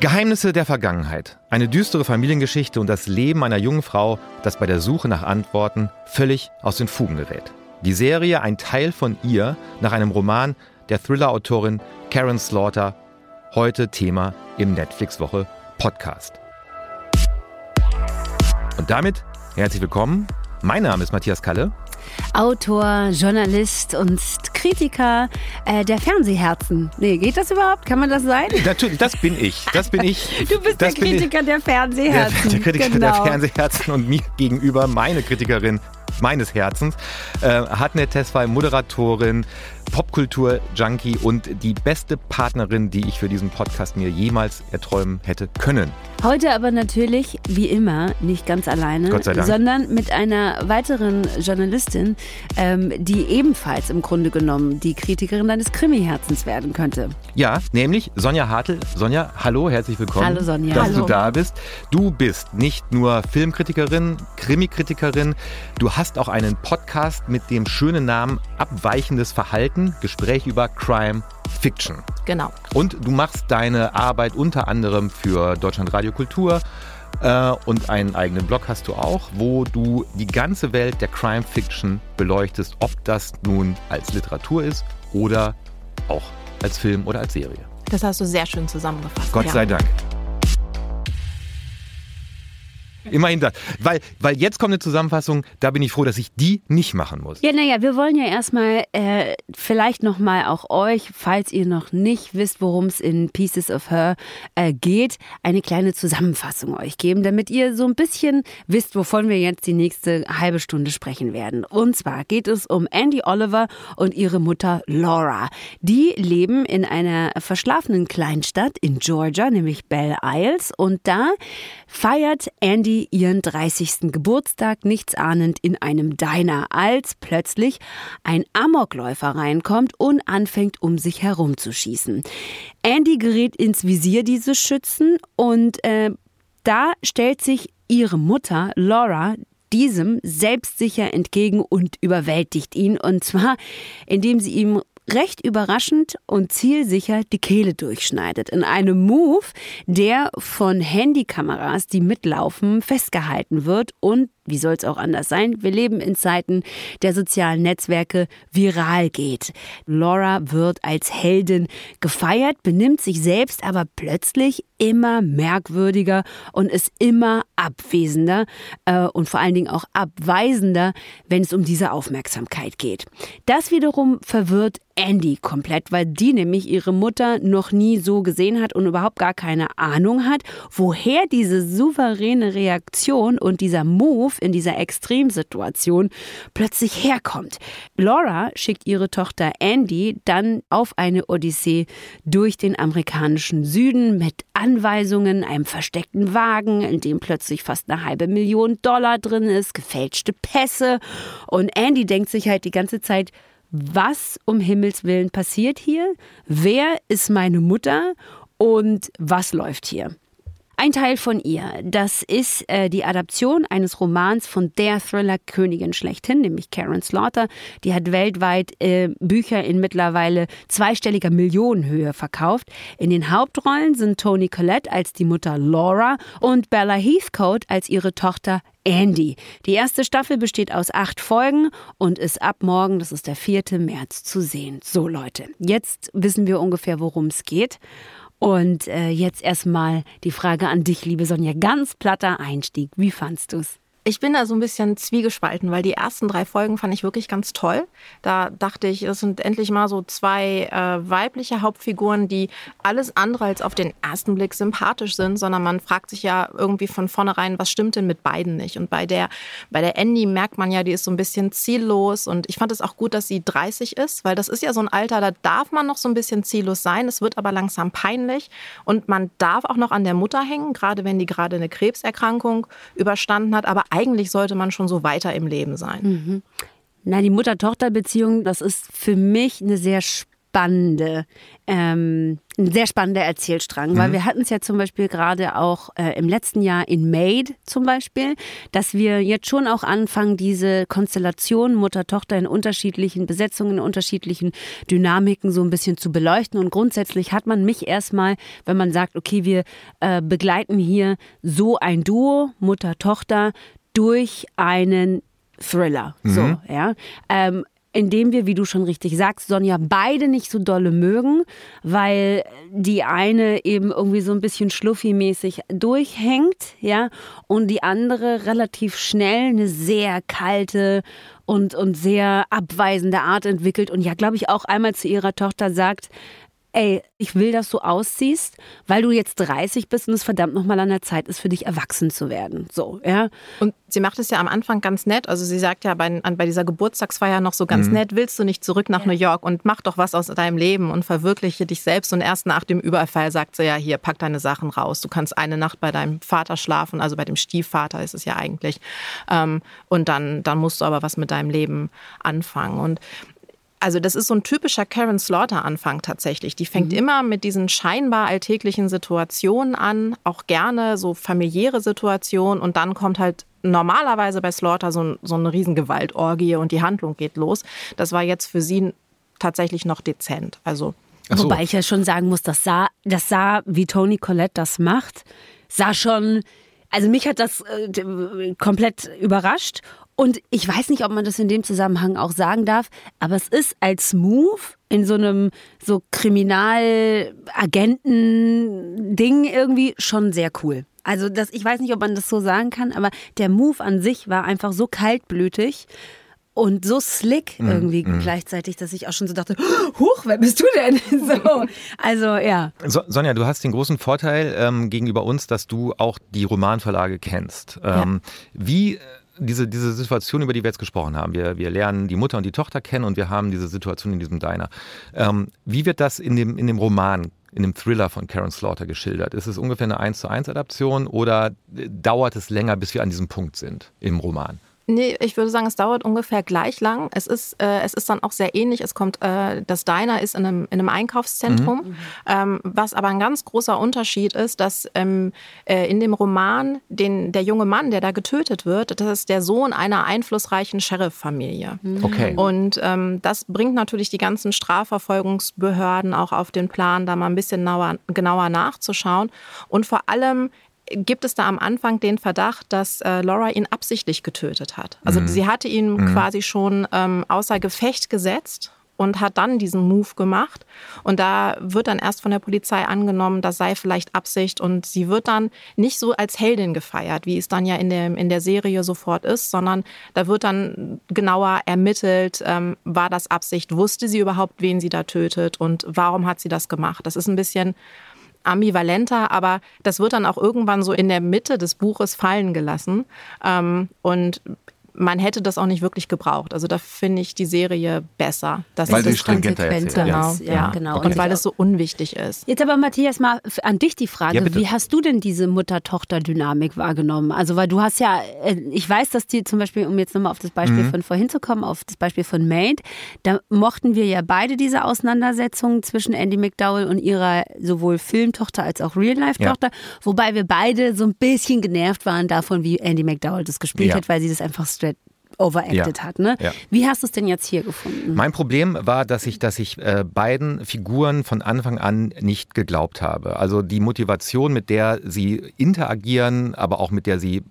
Geheimnisse der Vergangenheit. Eine düstere Familiengeschichte und das Leben einer jungen Frau, das bei der Suche nach Antworten völlig aus den Fugen gerät. Die Serie ein Teil von ihr nach einem Roman der Thriller-Autorin Karen Slaughter. Heute Thema im Netflix-Woche Podcast. Und damit herzlich willkommen. Mein Name ist Matthias Kalle. Autor, Journalist und Kritiker äh, der Fernsehherzen. Nee, geht das überhaupt? Kann man das sein? Natürlich, das bin ich. Das bin ich. Du bist das der Kritiker der Fernsehherzen. Der, der Kritiker genau. der Fernsehherzen und mir gegenüber meine Kritikerin meines Herzens. Äh, Hartnett Tesfay, Moderatorin, Popkultur-Junkie und die beste Partnerin, die ich für diesen Podcast mir jemals erträumen hätte können. Heute aber natürlich, wie immer, nicht ganz alleine, sondern mit einer weiteren Journalistin, ähm, die ebenfalls im Grunde genommen die Kritikerin deines Krimi-Herzens werden könnte. Ja, nämlich Sonja Hartl. Sonja, hallo, herzlich willkommen. Hallo Sonja. Dass hallo. du da bist. Du bist nicht nur Filmkritikerin, Krimi-Kritikerin, du hast auch einen Podcast mit dem schönen Namen Abweichendes Verhalten Minuten Gespräch über Crime Fiction. Genau. Und du machst deine Arbeit unter anderem für Deutschland Radio Kultur äh, und einen eigenen Blog hast du auch, wo du die ganze Welt der Crime Fiction beleuchtest, ob das nun als Literatur ist oder auch als Film oder als Serie. Das hast du sehr schön zusammengefasst. Gott ja. sei Dank. Immerhin das. Weil, weil jetzt kommt eine Zusammenfassung, da bin ich froh, dass ich die nicht machen muss. Ja, naja, wir wollen ja erstmal äh, vielleicht nochmal auch euch, falls ihr noch nicht wisst, worum es in Pieces of Her äh, geht, eine kleine Zusammenfassung euch geben, damit ihr so ein bisschen wisst, wovon wir jetzt die nächste halbe Stunde sprechen werden. Und zwar geht es um Andy Oliver und ihre Mutter Laura. Die leben in einer verschlafenen Kleinstadt in Georgia, nämlich Belle Isles. Und da feiert Andy ihren 30. Geburtstag nichts ahnend in einem Diner, als plötzlich ein Amokläufer reinkommt und anfängt, um sich herumzuschießen. Andy gerät ins Visier dieses Schützen und äh, da stellt sich ihre Mutter, Laura, diesem selbstsicher entgegen und überwältigt ihn. Und zwar, indem sie ihm recht überraschend und zielsicher die Kehle durchschneidet. In einem Move, der von Handykameras, die mitlaufen, festgehalten wird und wie soll es auch anders sein? Wir leben in Zeiten der sozialen Netzwerke viral geht. Laura wird als Heldin gefeiert, benimmt sich selbst aber plötzlich immer merkwürdiger und ist immer abwesender äh, und vor allen Dingen auch abweisender, wenn es um diese Aufmerksamkeit geht. Das wiederum verwirrt Andy komplett, weil die nämlich ihre Mutter noch nie so gesehen hat und überhaupt gar keine Ahnung hat, woher diese souveräne Reaktion und dieser Move in dieser Extremsituation plötzlich herkommt. Laura schickt ihre Tochter Andy dann auf eine Odyssee durch den amerikanischen Süden mit Anweisungen, einem versteckten Wagen, in dem plötzlich fast eine halbe Million Dollar drin ist, gefälschte Pässe. Und Andy denkt sich halt die ganze Zeit, was um Himmels Willen passiert hier? Wer ist meine Mutter? Und was läuft hier? Ein Teil von ihr, das ist äh, die Adaption eines Romans von der Thriller-Königin schlechthin, nämlich Karen Slaughter. Die hat weltweit äh, Bücher in mittlerweile zweistelliger Millionenhöhe verkauft. In den Hauptrollen sind Toni Collette als die Mutter Laura und Bella Heathcote als ihre Tochter Andy. Die erste Staffel besteht aus acht Folgen und ist ab morgen, das ist der 4. März, zu sehen. So Leute, jetzt wissen wir ungefähr, worum es geht. Und äh, jetzt erstmal die Frage an dich, liebe Sonja. Ganz platter Einstieg. Wie fandst du's? Ich bin da so ein bisschen zwiegespalten, weil die ersten drei Folgen fand ich wirklich ganz toll. Da dachte ich, es sind endlich mal so zwei äh, weibliche Hauptfiguren, die alles andere als auf den ersten Blick sympathisch sind, sondern man fragt sich ja irgendwie von vornherein, was stimmt denn mit beiden nicht? Und bei der, bei der Andy merkt man ja, die ist so ein bisschen ziellos und ich fand es auch gut, dass sie 30 ist, weil das ist ja so ein Alter, da darf man noch so ein bisschen ziellos sein. Es wird aber langsam peinlich und man darf auch noch an der Mutter hängen, gerade wenn die gerade eine Krebserkrankung überstanden hat. Aber eigentlich sollte man schon so weiter im Leben sein. Mhm. Na, die Mutter-Tochter-Beziehung, das ist für mich eine sehr spannende, ähm, ein sehr spannender Erzählstrang, mhm. weil wir hatten es ja zum Beispiel gerade auch äh, im letzten Jahr in Maid zum Beispiel, dass wir jetzt schon auch anfangen, diese Konstellation Mutter-Tochter in unterschiedlichen Besetzungen, in unterschiedlichen Dynamiken so ein bisschen zu beleuchten. Und grundsätzlich hat man mich erstmal, wenn man sagt, okay, wir äh, begleiten hier so ein Duo, Mutter-Tochter, durch einen Thriller. Mhm. So, ja. Ähm, indem wir, wie du schon richtig sagst, Sonja, beide nicht so dolle mögen, weil die eine eben irgendwie so ein bisschen schluffi-mäßig durchhängt, ja, und die andere relativ schnell eine sehr kalte und, und sehr abweisende Art entwickelt und ja, glaube ich, auch einmal zu ihrer Tochter sagt, ey, ich will, dass du ausziehst, weil du jetzt 30 bist und es verdammt nochmal an der Zeit ist, für dich erwachsen zu werden. So, ja. Und sie macht es ja am Anfang ganz nett. Also sie sagt ja bei, bei dieser Geburtstagsfeier noch so ganz mhm. nett, willst du nicht zurück nach ja. New York und mach doch was aus deinem Leben und verwirkliche dich selbst. Und erst nach dem Überfall sagt sie ja, hier, pack deine Sachen raus. Du kannst eine Nacht bei deinem Vater schlafen, also bei dem Stiefvater ist es ja eigentlich. Ähm, und dann, dann musst du aber was mit deinem Leben anfangen. Und also das ist so ein typischer Karen Slaughter-Anfang tatsächlich. Die fängt mhm. immer mit diesen scheinbar alltäglichen Situationen an, auch gerne so familiäre Situationen und dann kommt halt normalerweise bei Slaughter so, so eine Riesengewaltorgie und die Handlung geht los. Das war jetzt für sie tatsächlich noch dezent. Also so. Wobei ich ja schon sagen muss, das sah, das sah, wie Tony Collette das macht, sah schon also mich hat das äh, komplett überrascht und ich weiß nicht, ob man das in dem Zusammenhang auch sagen darf, aber es ist als Move in so einem so Kriminalagenten-Ding irgendwie schon sehr cool. Also das, ich weiß nicht, ob man das so sagen kann, aber der Move an sich war einfach so kaltblütig und so slick mhm, irgendwie mm, gleichzeitig, dass ich auch schon so dachte, huch, wer bist du denn? so, also ja. So, Sonja, du hast den großen Vorteil ähm, gegenüber uns, dass du auch die Romanverlage kennst. Ähm, ja. Wie diese, diese Situation, über die wir jetzt gesprochen haben, wir, wir lernen die Mutter und die Tochter kennen und wir haben diese Situation in diesem Diner. Ähm, wie wird das in dem, in dem Roman, in dem Thriller von Karen Slaughter geschildert? Ist es ungefähr eine 1 zu 1 Adaption oder dauert es länger, bis wir an diesem Punkt sind im Roman? Nee, ich würde sagen, es dauert ungefähr gleich lang. Es ist, äh, es ist dann auch sehr ähnlich. Es kommt, äh, das Diner ist in einem, in einem Einkaufszentrum. Mhm. Ähm, was aber ein ganz großer Unterschied ist, dass ähm, äh, in dem Roman den, der junge Mann, der da getötet wird, das ist der Sohn einer einflussreichen Sheriff-Familie. Mhm. Okay. Und ähm, das bringt natürlich die ganzen Strafverfolgungsbehörden auch auf den Plan, da mal ein bisschen genauer, genauer nachzuschauen. Und vor allem gibt es da am Anfang den Verdacht, dass äh, Laura ihn absichtlich getötet hat. Also mhm. sie hatte ihn mhm. quasi schon ähm, außer Gefecht gesetzt und hat dann diesen Move gemacht. Und da wird dann erst von der Polizei angenommen, das sei vielleicht Absicht. Und sie wird dann nicht so als Heldin gefeiert, wie es dann ja in der, in der Serie sofort ist, sondern da wird dann genauer ermittelt, ähm, war das Absicht, wusste sie überhaupt, wen sie da tötet und warum hat sie das gemacht. Das ist ein bisschen ambivalenter, aber das wird dann auch irgendwann so in der Mitte des Buches fallen gelassen. Ähm, und man hätte das auch nicht wirklich gebraucht. Also da finde ich die Serie besser. Das weil sie stringenter erzählt. Genau, ja. ja. genau. Okay. Und weil es so unwichtig ist. Jetzt aber Matthias mal an dich die Frage, ja, wie hast du denn diese Mutter-Tochter-Dynamik wahrgenommen? Also weil du hast ja, äh, ich weiß, dass die zum Beispiel, um jetzt nochmal auf das Beispiel mhm. von vorhin zu kommen, auf das Beispiel von Maid, da mochten wir ja beide diese Auseinandersetzungen zwischen Andy McDowell und ihrer sowohl Filmtochter als auch Real-Life-Tochter, ja. wobei wir beide so ein bisschen genervt waren davon, wie Andy McDowell das gespielt hat, weil sie das einfach straight overacted ja. hat. Ne? Ja. Wie hast du es denn jetzt hier gefunden? Mein Problem war, dass ich, dass ich äh, beiden Figuren von Anfang an nicht geglaubt habe. Also die Motivation, mit der sie interagieren, aber auch mit der sie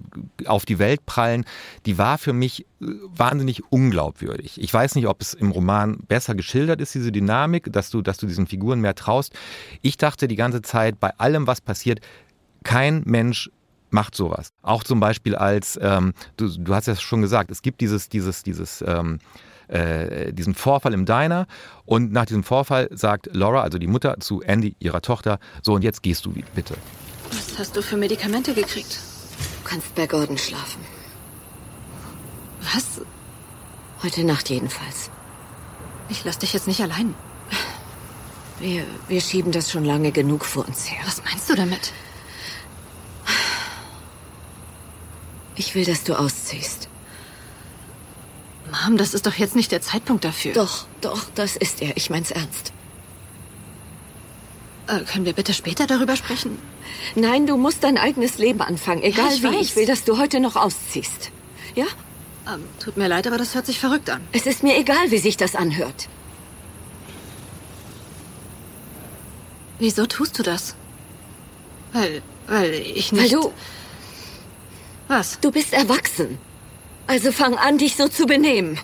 auf die Welt prallen, die war für mich äh, wahnsinnig unglaubwürdig. Ich weiß nicht, ob es im Roman besser geschildert ist, diese Dynamik, dass du, dass du diesen Figuren mehr traust. Ich dachte die ganze Zeit, bei allem, was passiert, kein Mensch macht sowas. Auch zum Beispiel als, ähm, du, du hast ja schon gesagt, es gibt dieses, dieses, dieses, ähm, äh, diesen Vorfall im Diner und nach diesem Vorfall sagt Laura, also die Mutter, zu Andy, ihrer Tochter, so und jetzt gehst du bitte. Was hast du für Medikamente gekriegt? Du kannst bei Gordon schlafen. Was? Heute Nacht jedenfalls. Ich lass dich jetzt nicht allein. Wir, wir schieben das schon lange genug vor uns her. Was meinst du damit? Ich will, dass du ausziehst. Mom, das ist doch jetzt nicht der Zeitpunkt dafür. Doch, doch, das ist er. Ich mein's ernst. Äh, können wir bitte später darüber sprechen? Nein, du musst dein eigenes Leben anfangen. Egal ich wie. weiß. Ich will, dass du heute noch ausziehst. Ja? Ähm, tut mir leid, aber das hört sich verrückt an. Es ist mir egal, wie sich das anhört. Wieso tust du das? Weil, weil ich Weil nicht... du, Was? du bist erwachsen. Also fang an, dich so zu benehmen.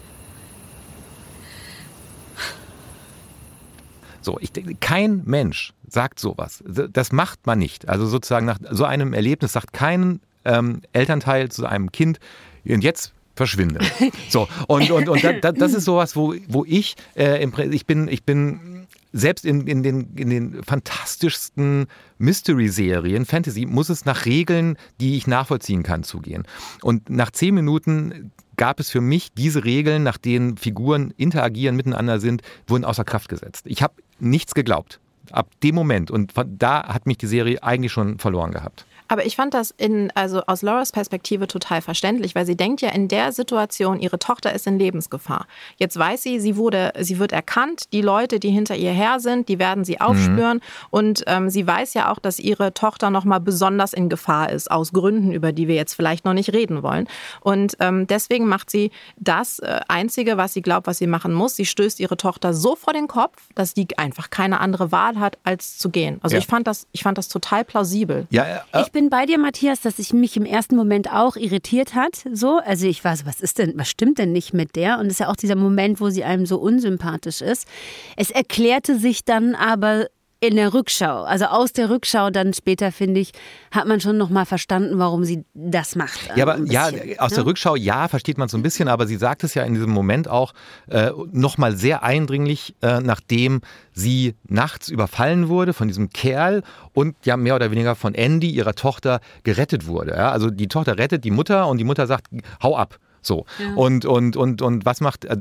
So, ich denke, kein Mensch sagt sowas. Das macht man nicht. Also sozusagen nach so einem Erlebnis sagt kein ähm, Elternteil zu einem Kind, und jetzt verschwinde. So, und, und, und da, da, das ist sowas, wo, wo ich, äh, ich bin, ich bin selbst in, in, den, in den fantastischsten Mystery-Serien, Fantasy, muss es nach Regeln, die ich nachvollziehen kann, zugehen. Und nach zehn Minuten gab es für mich diese Regeln, nach denen Figuren interagieren, miteinander sind, wurden außer Kraft gesetzt. Ich habe nichts geglaubt. Ab dem Moment. Und da hat mich die Serie eigentlich schon verloren gehabt. Aber ich fand das in, also aus Lauras Perspektive total verständlich, weil sie denkt ja in der Situation, ihre Tochter ist in Lebensgefahr. Jetzt weiß sie, sie wurde, sie wird erkannt, die Leute, die hinter ihr her sind, die werden sie aufspüren und ähm, sie weiß ja auch, dass ihre Tochter noch mal besonders in Gefahr ist aus Gründen, über die wir jetzt vielleicht noch nicht reden wollen. Und ähm, deswegen macht sie das äh, einzige, was sie glaubt, was sie machen muss. Sie stößt ihre Tochter so vor den Kopf, dass die einfach keine andere Wahl hat, als zu gehen. Also Ja. ich fand das, ich fand das total plausibel. Ja, äh, Ich bin bei dir, Matthias, dass sich mich im ersten Moment auch irritiert hat. So, also ich war so, was ist denn, was stimmt denn nicht mit der? Und es ist ja auch dieser Moment, wo sie einem so unsympathisch ist. Es erklärte sich dann aber in der Rückschau, also aus der Rückschau dann später finde ich, hat man schon noch mal verstanden, warum sie das macht. Ja, aber Ein ja, bisschen, aus ne? der Rückschau, ja, versteht man so ein bisschen, aber sie sagt es ja in diesem Moment auch äh, nochmal sehr eindringlich, äh, nachdem sie nachts überfallen wurde von diesem Kerl und ja mehr oder weniger von Andy, ihrer Tochter, gerettet wurde. Ja? Also die Tochter rettet die Mutter und die Mutter sagt, hau ab. So. Und, und, und, und was macht, äh,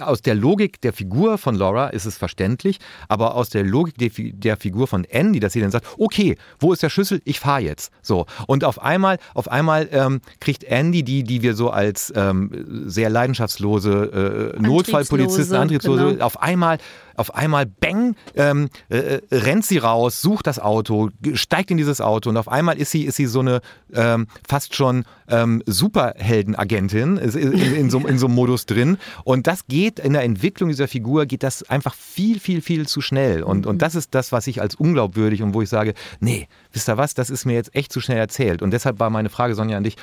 aus der Logik der Figur von Laura ist es verständlich, aber aus der Logik der, der Figur von Andy, dass sie dann sagt, okay, wo ist der Schlüssel? Ich fahre jetzt. So. Und auf einmal, auf einmal ähm, kriegt Andy, die, die wir so als ähm, sehr leidenschaftslose äh, Notfallpolizisten, Antriebslose, genau. auf einmal auf einmal, bang, ähm, äh, rennt sie raus, sucht das Auto, steigt in dieses Auto und auf einmal ist sie, ist sie so eine ähm, fast schon ähm, Superheldenagentin in, in, so, in so einem Modus drin. Und das geht in der Entwicklung dieser Figur, geht das einfach viel, viel, viel zu schnell. Und, und das ist das, was ich als unglaubwürdig und wo ich sage, nee, wisst ihr was, das ist mir jetzt echt zu schnell erzählt. Und deshalb war meine Frage, Sonja, an dich,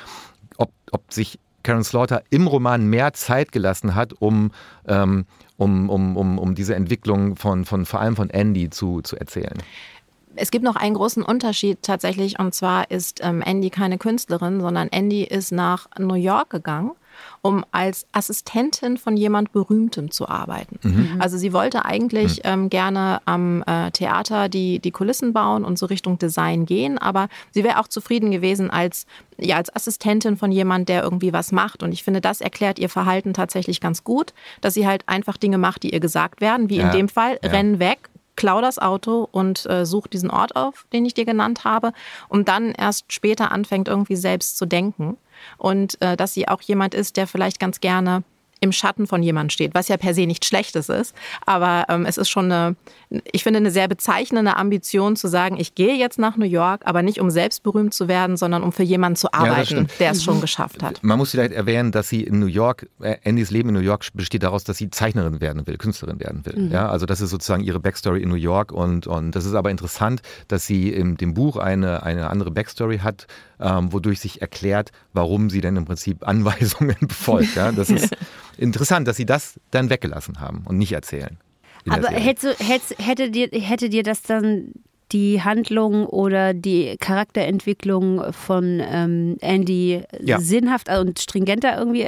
ob, ob sich Karen Slaughter im Roman mehr Zeit gelassen hat, um, ähm, um, um, um, um diese Entwicklung von, von vor allem von Andy zu, zu erzählen. Es gibt noch einen großen Unterschied tatsächlich, und zwar ist ähm, Andy keine Künstlerin, sondern Andy ist nach New York gegangen, um als Assistentin von jemand Berühmtem zu arbeiten. Also sie wollte eigentlich ähm, gerne am äh, Theater die, die Kulissen bauen und so Richtung Design gehen, aber sie wäre auch zufrieden gewesen als, ja, als Assistentin von jemand, der irgendwie was macht. Und ich finde, das erklärt ihr Verhalten tatsächlich ganz gut, dass sie halt einfach Dinge macht, die ihr gesagt werden, wie Ja, in dem Fall, ja. renn weg, klau das Auto und äh, such diesen Ort auf, den ich dir genannt habe, und dann erst später anfängt, irgendwie selbst zu denken. Und äh, dass sie auch jemand ist, der vielleicht ganz gerne im Schatten von jemandem steht, was ja per se nichts Schlechtes ist. Aber ähm, es ist schon eine, ich finde, eine sehr bezeichnende Ambition zu sagen, ich gehe jetzt nach New York, aber nicht um selbst berühmt zu werden, sondern um für jemanden zu arbeiten, stimmt. der es schon geschafft hat. Man muss vielleicht erwähnen, dass sie in New York, äh, Andys Leben in New York besteht daraus, dass sie Zeichnerin werden will, Künstlerin werden will. Ja, also das ist sozusagen ihre Backstory in New York und, und das ist aber interessant, dass sie in dem Buch eine, eine andere Backstory hat, ähm, wodurch sich erklärt, warum sie denn im Prinzip Anweisungen befolgt. Ja, das ist interessant, dass sie das dann weggelassen haben und nicht erzählen. Aber hätte, hätte, hätte, dir, hätte dir das dann die Handlung oder die Charakterentwicklung von ähm, Andy Ja. sinnhaft und stringenter irgendwie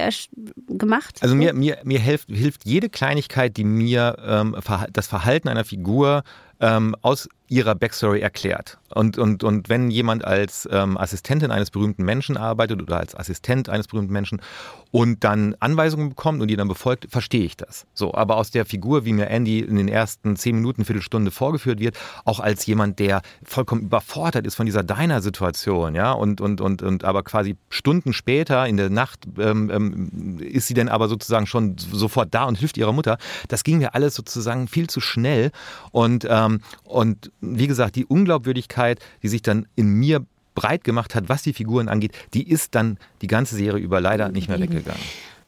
gemacht? Also mir, mir, mir hilft, hilft jede Kleinigkeit, die mir ähm, das Verhalten einer Figur ähm, aus ihrer Backstory erklärt. Und, und, und wenn jemand als ähm, Assistentin eines berühmten Menschen arbeitet oder als Assistent eines berühmten Menschen und dann Anweisungen bekommt und die dann befolgt, verstehe ich das. So, aber aus der Figur, wie mir Andy in den ersten zehn Minuten, Viertelstunde vorgeführt wird, auch als jemand, der vollkommen überfordert ist von dieser Diner-Situation, ja, und, und, und, und aber quasi Stunden später in der Nacht ähm, ähm, ist sie dann aber sozusagen schon sofort da und hilft ihrer Mutter. Das ging mir alles sozusagen viel zu schnell und Ähm, und wie gesagt, die Unglaubwürdigkeit, die sich dann in mir breit gemacht hat, was die Figuren angeht, die ist dann die ganze Serie über leider nicht mehr weggegangen.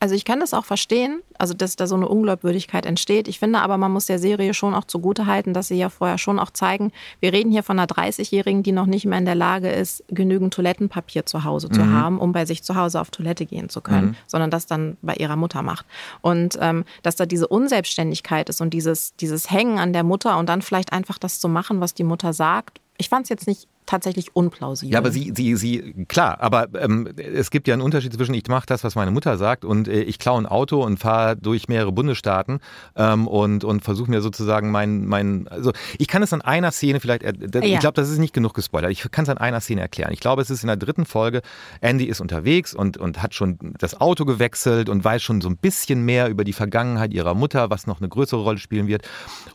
Also ich kann das auch verstehen, also dass da so eine Unglaubwürdigkeit entsteht. Ich finde aber, man muss der Serie schon auch zugutehalten, dass sie ja vorher schon auch zeigen, wir reden hier von einer 30-Jährigen, die noch nicht mehr in der Lage ist, genügend Toilettenpapier zu Hause zu mhm. haben, um bei sich zu Hause auf Toilette gehen zu können, mhm. sondern das dann bei ihrer Mutter macht. Und ähm, dass da diese Unselbstständigkeit ist und dieses, dieses Hängen an der Mutter und dann vielleicht einfach das zu machen, was die Mutter sagt. Ich fand es jetzt nicht tatsächlich unplausibel. Ja, aber sie, sie, sie, klar, aber ähm, es gibt ja einen Unterschied zwischen ich mache das, was meine Mutter sagt und äh, ich klaue ein Auto und fahre durch mehrere Bundesstaaten ähm, und, und versuche mir sozusagen mein, mein, also ich kann es an einer Szene vielleicht, äh, ich ja. glaube, das ist nicht genug gespoilert, ich kann es an einer Szene erklären. Ich glaube, es ist in der dritten Folge, Andy ist unterwegs und, und hat schon das Auto gewechselt und weiß schon so ein bisschen mehr über die Vergangenheit ihrer Mutter, was noch eine größere Rolle spielen wird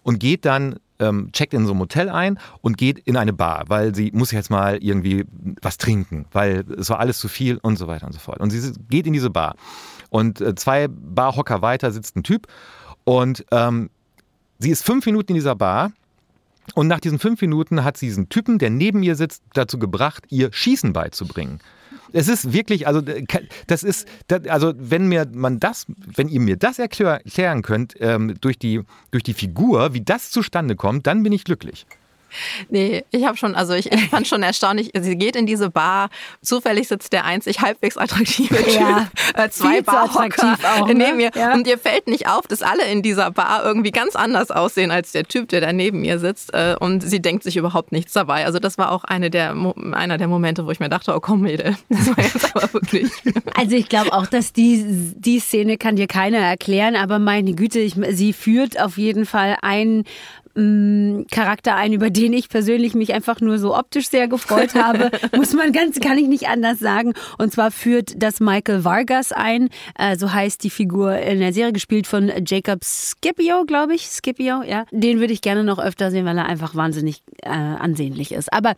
und geht dann ähm, checkt in so ein Hotel ein und geht in eine Bar, weil sie muss jetzt mal irgendwie was trinken, weil es war alles zu viel und so weiter und so fort. Und sie geht in diese Bar und äh, zwei Barhocker weiter sitzt ein Typ und ähm, sie ist fünf Minuten in dieser Bar und nach diesen fünf Minuten hat sie diesen Typen, der neben ihr sitzt, dazu gebracht, ihr Schießen beizubringen. Es ist wirklich, also das ist, also wenn mir man das, wenn ihr mir das erklären könnt ähm, durch die durch die Figur, wie das zustande kommt, dann bin ich glücklich. Nee, ich habe schon, also ich, ich, fand schon erstaunlich, sie geht in diese Bar, zufällig sitzt der einzig halbwegs attraktive ja, Typ, äh, zwei Barhocker ne? neben ihr ja. und ihr fällt nicht auf, dass alle in dieser Bar irgendwie ganz anders aussehen als der Typ, der da neben ihr sitzt äh, und sie denkt sich überhaupt nichts dabei. Also das war auch eine der, einer der Momente, wo ich mir dachte, oh komm Mädel, das war jetzt aber wirklich. Also ich glaube auch, dass die, die Szene kann dir keiner erklären, aber meine Güte, ich, sie führt auf jeden Fall ein Mm, Charakter ein, über den ich persönlich mich einfach nur so optisch sehr gefreut habe. Muss man ganz, kann ich nicht anders sagen. Und zwar führt das Michael Vargas ein. Äh, so heißt die Figur in der Serie, gespielt von Jacob Scipio, glaube ich. Scipio, ja. Den würde ich gerne noch öfter sehen, weil er einfach wahnsinnig äh, ansehnlich ist. Aber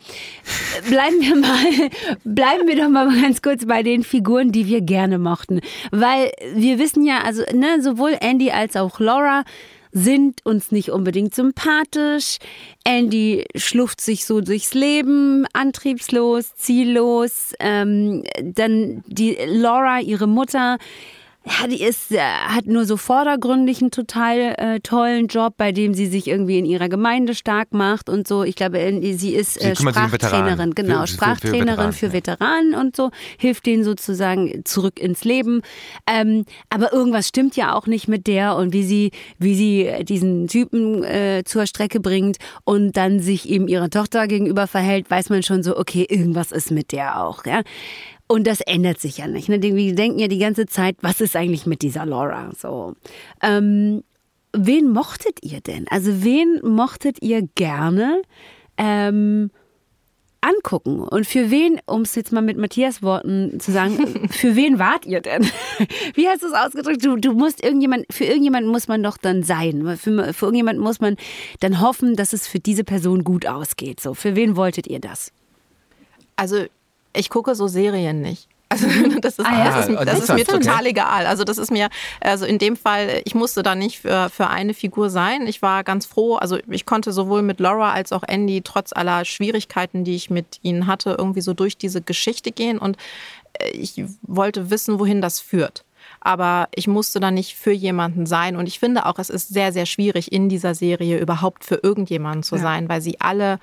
bleiben wir mal, bleiben wir doch mal ganz kurz bei den Figuren, die wir gerne mochten. Weil wir wissen ja, also ne, sowohl Andy als auch Laura sind uns nicht unbedingt sympathisch. Andy schluft sich so durchs Leben, antriebslos, ziellos. Ähm, dann die Laura, ihre Mutter, ja, die ist, äh, hat nur so vordergründig einen total äh, tollen Job, bei dem sie sich irgendwie in ihrer Gemeinde stark macht und so. Ich glaube, sie ist äh, sie Sprachtrainerin, genau, für, Sprachtrainerin für, Veteranen, für Veteranen ja. und so, hilft denen sozusagen zurück ins Leben. Ähm, aber irgendwas stimmt ja auch nicht mit der und wie sie, wie sie diesen Typen äh, zur Strecke bringt und dann sich eben ihrer Tochter gegenüber verhält, weiß man schon so, okay, irgendwas ist mit der auch. Ja? Und das ändert sich ja nicht. Ne? Wir denken ja die ganze Zeit, was ist eigentlich mit dieser Laura? So. Ähm, wen mochtet ihr denn? Also wen mochtet ihr gerne ähm, angucken? Und für wen, um es jetzt mal mit Matthias Worten zu sagen, für wen wart ihr denn? Wie hast du es ausgedrückt? Du, du musst irgendjemand, für irgendjemanden muss man doch dann sein. Für, für irgendjemanden muss man dann hoffen, dass es für diese Person gut ausgeht. So, für wen wolltet ihr das? Also ich gucke so Serien nicht. Also das ist, ah, ja. das ist, das ist mir total okay. egal. Also das ist mir, also in dem Fall, ich musste da nicht für, für eine Figur sein. Ich war ganz froh, also ich konnte sowohl mit Laura als auch Andy trotz aller Schwierigkeiten, die ich mit ihnen hatte, irgendwie so durch diese Geschichte gehen und äh, ich wollte wissen, wohin das führt. Aber ich musste da nicht für jemanden sein. Und ich finde auch, es ist sehr, sehr schwierig, in dieser Serie überhaupt für irgendjemanden zu ja. sein, weil sie alle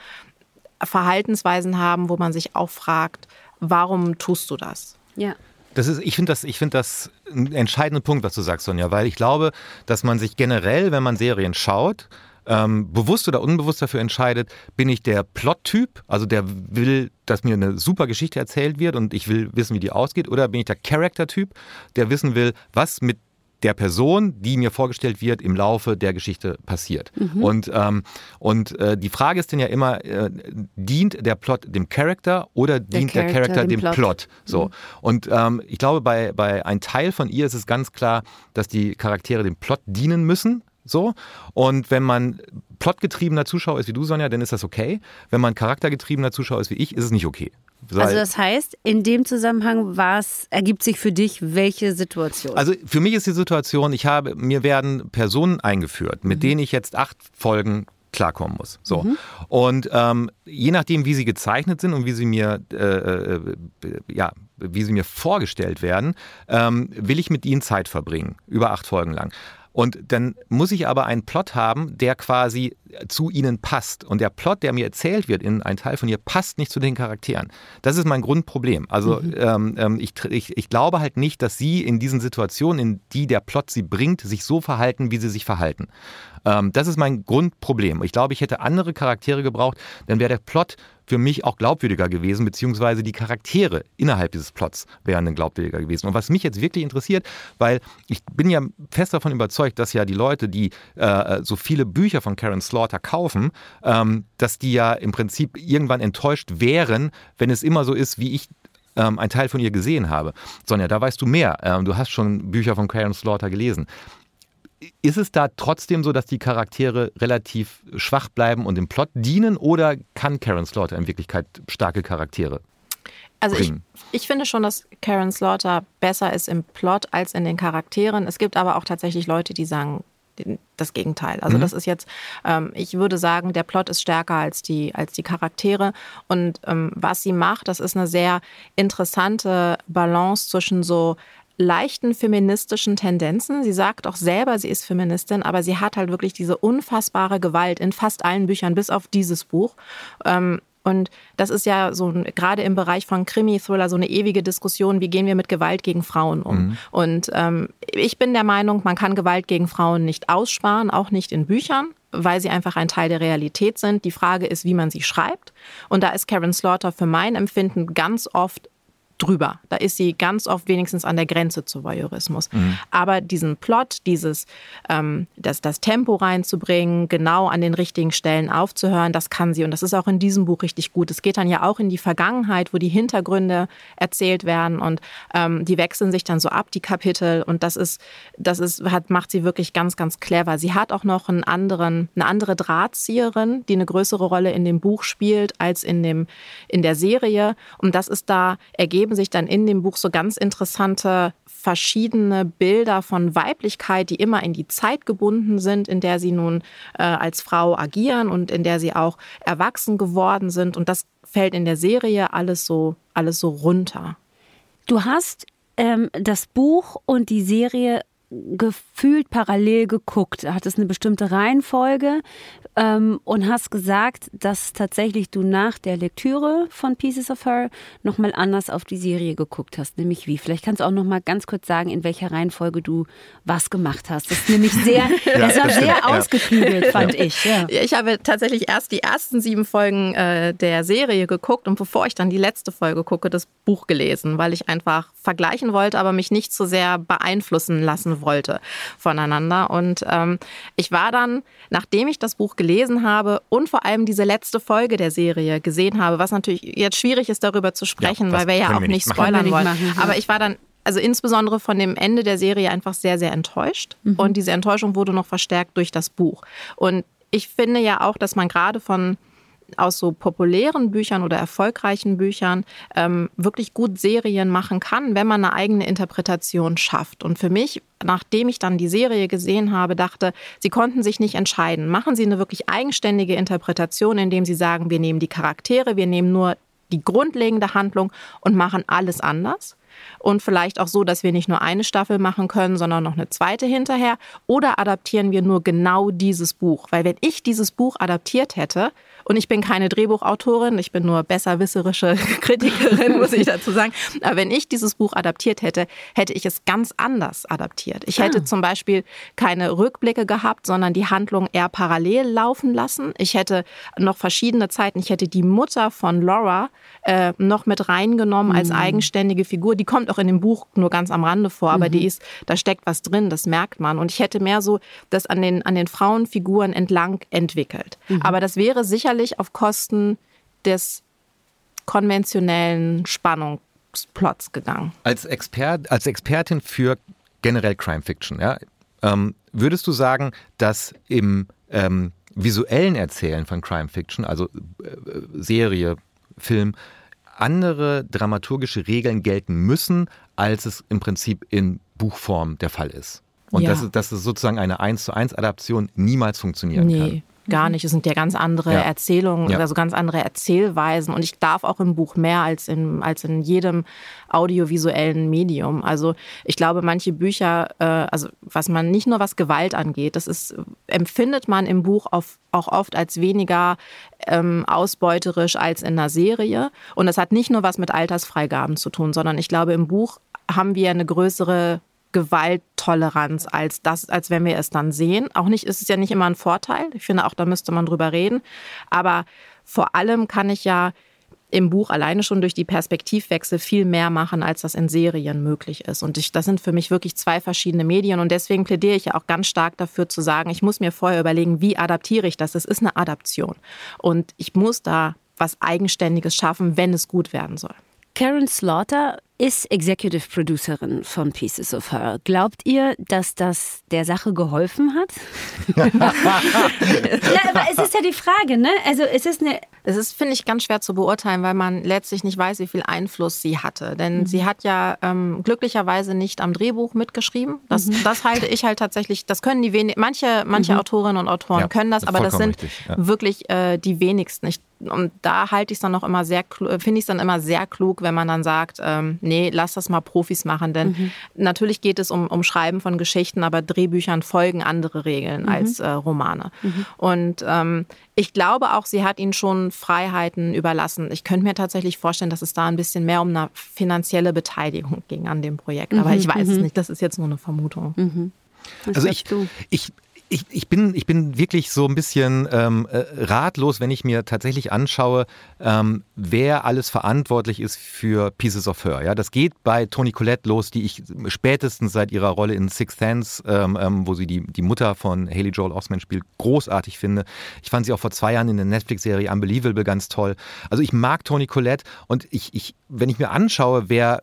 Verhaltensweisen haben, wo man sich auch fragt, warum tust du das? Ja. Das ist, ich finde das, ich finde das ein entscheidender Punkt, was du sagst, Sonja, weil ich glaube, dass man sich generell, wenn man Serien schaut, ähm, bewusst oder unbewusst dafür entscheidet, bin ich der Plot-Typ, also der will, dass mir eine super Geschichte erzählt wird und ich will wissen, wie die ausgeht, oder bin ich der Character-Typ, der wissen will, was mit der Person, die mir vorgestellt wird, im Laufe der Geschichte passiert. Mhm. Und, ähm, und äh, die Frage ist dann ja immer, äh, dient der Plot dem Charakter oder dient der Charakter, der Charakter dem, Plot? Plot? So. Mhm. Und ähm, ich glaube, bei, bei ein Teil von ihr ist es ganz klar, dass die Charaktere dem Plot dienen müssen. So. Und wenn man plotgetriebener Zuschauer ist wie du, Sonja, dann ist das okay. Wenn man charaktergetriebener Zuschauer ist wie ich, ist es nicht okay. Also das heißt, in dem Zusammenhang was ergibt sich für dich welche Situation? Also für mich ist die Situation, ich habe mir werden Personen eingeführt, mit mhm. denen ich jetzt acht Folgen klarkommen muss. So. Mhm. Und ähm, je nachdem, wie sie gezeichnet sind und wie sie mir, äh, äh, ja, wie sie mir vorgestellt werden, ähm, will ich mit ihnen Zeit verbringen, über acht Folgen lang. Und dann muss ich aber einen Plot haben, der quasi zu ihnen passt. Und der Plot, der mir erzählt wird in ein Teil von ihr, passt nicht zu den Charakteren. Das ist mein Grundproblem. Also mhm. ähm, ähm ich, ich, ich glaube halt nicht, dass sie in diesen Situationen, in die der Plot sie bringt, sich so verhalten, wie sie sich verhalten. Ähm, das ist mein Grundproblem. Ich glaube, ich hätte andere Charaktere gebraucht, dann wäre der Plot für mich auch glaubwürdiger gewesen, beziehungsweise die Charaktere innerhalb dieses Plots wären dann glaubwürdiger gewesen. Und was mich jetzt wirklich interessiert, weil ich bin ja fest davon überzeugt, dass ja die Leute, die äh, so viele Bücher von Karen Slaughter kaufen, ähm, dass die ja im Prinzip irgendwann enttäuscht wären, wenn es immer so ist, wie ich ähm, ein Teil von ihr gesehen habe. Sonja, da weißt du mehr. Ähm, du hast schon Bücher von Karen Slaughter gelesen. Ist es da trotzdem so, dass die Charaktere relativ schwach bleiben und im Plot dienen oder kann Karen Slaughter in Wirklichkeit starke Charaktere? Also ich, ich, finde schon, dass Karen Slaughter besser ist im Plot als in den Charakteren. Es gibt aber auch tatsächlich Leute, die sagen das Gegenteil. Also mhm. das ist jetzt, ähm, ich würde sagen, der Plot ist stärker als die, als die Charaktere. Und ähm, was sie macht, das ist eine sehr interessante Balance zwischen so leichten feministischen Tendenzen. Sie sagt auch selber, sie ist Feministin, aber sie hat halt wirklich diese unfassbare Gewalt in fast allen Büchern, bis auf dieses Buch. Ähm, und das ist ja so gerade im Bereich von Krimi-Thriller so eine ewige Diskussion, wie gehen wir mit Gewalt gegen Frauen um. Mhm. Und ähm, ich bin der Meinung, man kann Gewalt gegen Frauen nicht aussparen, auch nicht in Büchern weil sie einfach ein Teil der Realität sind. Die Frage ist, wie man sie schreibt. Und da ist Karen Slaughter für mein Empfinden ganz oft drüber. Da ist sie ganz oft wenigstens an der Grenze zu Voyeurismus. Mhm. Aber diesen Plot, dieses, ähm, das, das Tempo reinzubringen, genau an den richtigen Stellen aufzuhören, das kann sie. Und das ist auch in diesem Buch richtig gut. Es geht dann ja auch in die Vergangenheit, wo die Hintergründe erzählt werden und ähm, die wechseln sich dann so ab, die Kapitel. Und das ist, das ist, hat, macht sie wirklich ganz, ganz clever. Sie hat auch noch einen anderen, eine andere Drahtzieherin, die eine größere Rolle in dem Buch spielt als in, dem, in der Serie. Und das ist da ergeben ergeben sich dann in dem Buch so ganz interessante verschiedene Bilder von Weiblichkeit, die immer in die Zeit gebunden sind, in der sie nun äh, als Frau agieren und in der sie auch erwachsen geworden sind. Und das fällt in der Serie alles so, alles so runter. Du hast ähm, das Buch und die Serie gefühlt parallel geguckt. Hat es eine bestimmte Reihenfolge ähm, und hast gesagt, dass tatsächlich du nach der Lektüre von Pieces of Her nochmal anders auf die Serie geguckt hast. Nämlich wie? Vielleicht kannst du auch nochmal ganz kurz sagen, in welcher Reihenfolge du was gemacht hast. Das ist nämlich sehr, ja, das war sehr ausgeklügelt, fand ja. ich. Ja. Ich habe tatsächlich erst die ersten sieben Folgen äh, der Serie geguckt und bevor ich dann die letzte Folge gucke, das Buch gelesen, weil ich einfach vergleichen wollte, aber mich nicht so sehr beeinflussen lassen wollte voneinander. Und ähm, ich war dann, nachdem ich das Buch gelesen habe und vor allem diese letzte Folge der Serie gesehen habe, was natürlich jetzt schwierig ist, darüber zu sprechen, ja, weil wir ja auch wir nicht spoilern nicht wollen. Machen, ja. Aber ich war dann also insbesondere von dem Ende der Serie einfach sehr, sehr enttäuscht. Mhm. Und diese Enttäuschung wurde noch verstärkt durch das Buch. Und ich finde ja auch, dass man gerade von aus so populären Büchern oder erfolgreichen Büchern ähm, wirklich gut Serien machen kann, wenn man eine eigene Interpretation schafft. Und für mich, nachdem ich dann die Serie gesehen habe, dachte, sie konnten sich nicht entscheiden. Machen sie eine wirklich eigenständige Interpretation, indem sie sagen, wir nehmen die Charaktere, wir nehmen nur die grundlegende Handlung und machen alles anders und vielleicht auch so, dass wir nicht nur eine Staffel machen können, sondern noch eine zweite hinterher. Oder adaptieren wir nur genau dieses Buch? Weil wenn ich dieses Buch adaptiert hätte, und ich bin keine Drehbuchautorin, ich bin nur besserwisserische Kritikerin, muss ich dazu sagen. Aber wenn ich dieses Buch adaptiert hätte, hätte ich es ganz anders adaptiert. Ich hätte ah. zum Beispiel keine Rückblicke gehabt, sondern die Handlung eher parallel laufen lassen. Ich hätte noch verschiedene Zeiten, ich hätte die Mutter von Laura äh, noch mit reingenommen als mhm. eigenständige Figur. Die kommt auch in dem Buch nur ganz am Rande vor, aber mhm. die ist, da steckt was drin, das merkt man. Und ich hätte mehr so das an den, an den Frauenfiguren entlang entwickelt. Mhm. Aber das wäre sicherlich sicherlich auf Kosten des konventionellen Spannungsplots gegangen. Als, Expert, als Expertin für generell Crime Fiction, ja, ähm, würdest du sagen, dass im ähm, visuellen Erzählen von Crime Fiction, also äh, Serie, Film, andere dramaturgische Regeln gelten müssen, als es im Prinzip in Buchform der Fall ist? Und ja. dass, dass es sozusagen eine 1 zu 1 Adaption niemals funktionieren nee. kann. Gar mhm. nicht. Es sind ja ganz andere ja. Erzählungen, ja. also ganz andere Erzählweisen. Und ich darf auch im Buch mehr als in, als in jedem audiovisuellen Medium. Also ich glaube, manche Bücher, äh, also was man nicht nur was Gewalt angeht, das ist, empfindet man im Buch auf, auch oft als weniger ähm, ausbeuterisch als in einer Serie. Und das hat nicht nur was mit Altersfreigaben zu tun, sondern ich glaube, im Buch haben wir eine größere Gewalttoleranz als das, als wenn wir es dann sehen. Auch nicht, ist es ja nicht immer ein Vorteil. Ich finde auch, da müsste man drüber reden. Aber vor allem kann ich ja im Buch alleine schon durch die Perspektivwechsel viel mehr machen, als das in Serien möglich ist. Und ich, das sind für mich wirklich zwei verschiedene Medien. Und deswegen plädiere ich ja auch ganz stark dafür zu sagen, ich muss mir vorher überlegen, wie adaptiere ich das? Es ist eine Adaption. Und ich muss da was Eigenständiges schaffen, wenn es gut werden soll. Karen Slaughter ist Executive Producerin von Pieces of Her. Glaubt ihr, dass das der Sache geholfen hat? Na, aber es ist ja die Frage, ne? Also es ist eine. Es ist, finde ich, ganz schwer zu beurteilen, weil man letztlich nicht weiß, wie viel Einfluss sie hatte. Denn mhm. sie hat ja ähm, glücklicherweise nicht am Drehbuch mitgeschrieben. Das, mhm. das halte ich halt tatsächlich, das können die wenigsten, manche, manche mhm. Autorinnen und Autoren ja, können das, aber das sind richtig, ja. wirklich äh, die wenigsten. Ich, und da halte ich es dann noch immer sehr, finde ich es dann immer sehr klug, wenn man dann sagt, ähm, nee, lass das mal Profis machen. Denn mhm. natürlich geht es um, um Schreiben von Geschichten, aber Drehbüchern folgen andere Regeln mhm. als äh, Romane. Mhm. Und ähm, ich glaube auch, sie hat ihnen schon Freiheiten überlassen. Ich könnte mir tatsächlich vorstellen, dass es da ein bisschen mehr um eine finanzielle Beteiligung ging an dem Projekt. Aber ich weiß es mhm. nicht. Das ist jetzt nur eine Vermutung. Mhm. Also ich, ich, ich, ich, bin, ich bin wirklich so ein bisschen ähm, äh, ratlos, wenn ich mir tatsächlich anschaue, ähm, wer alles verantwortlich ist für Pieces of Her. Ja, das geht bei Toni Collette los, die ich spätestens seit ihrer Rolle in Sixth Sense, ähm, ähm, wo sie die, die Mutter von Haley Joel Osment spielt, großartig finde. Ich fand sie auch vor zwei Jahren in der Netflix-Serie Unbelievable ganz toll. Also ich mag Toni Collette und ich, ich, wenn ich mir anschaue, wer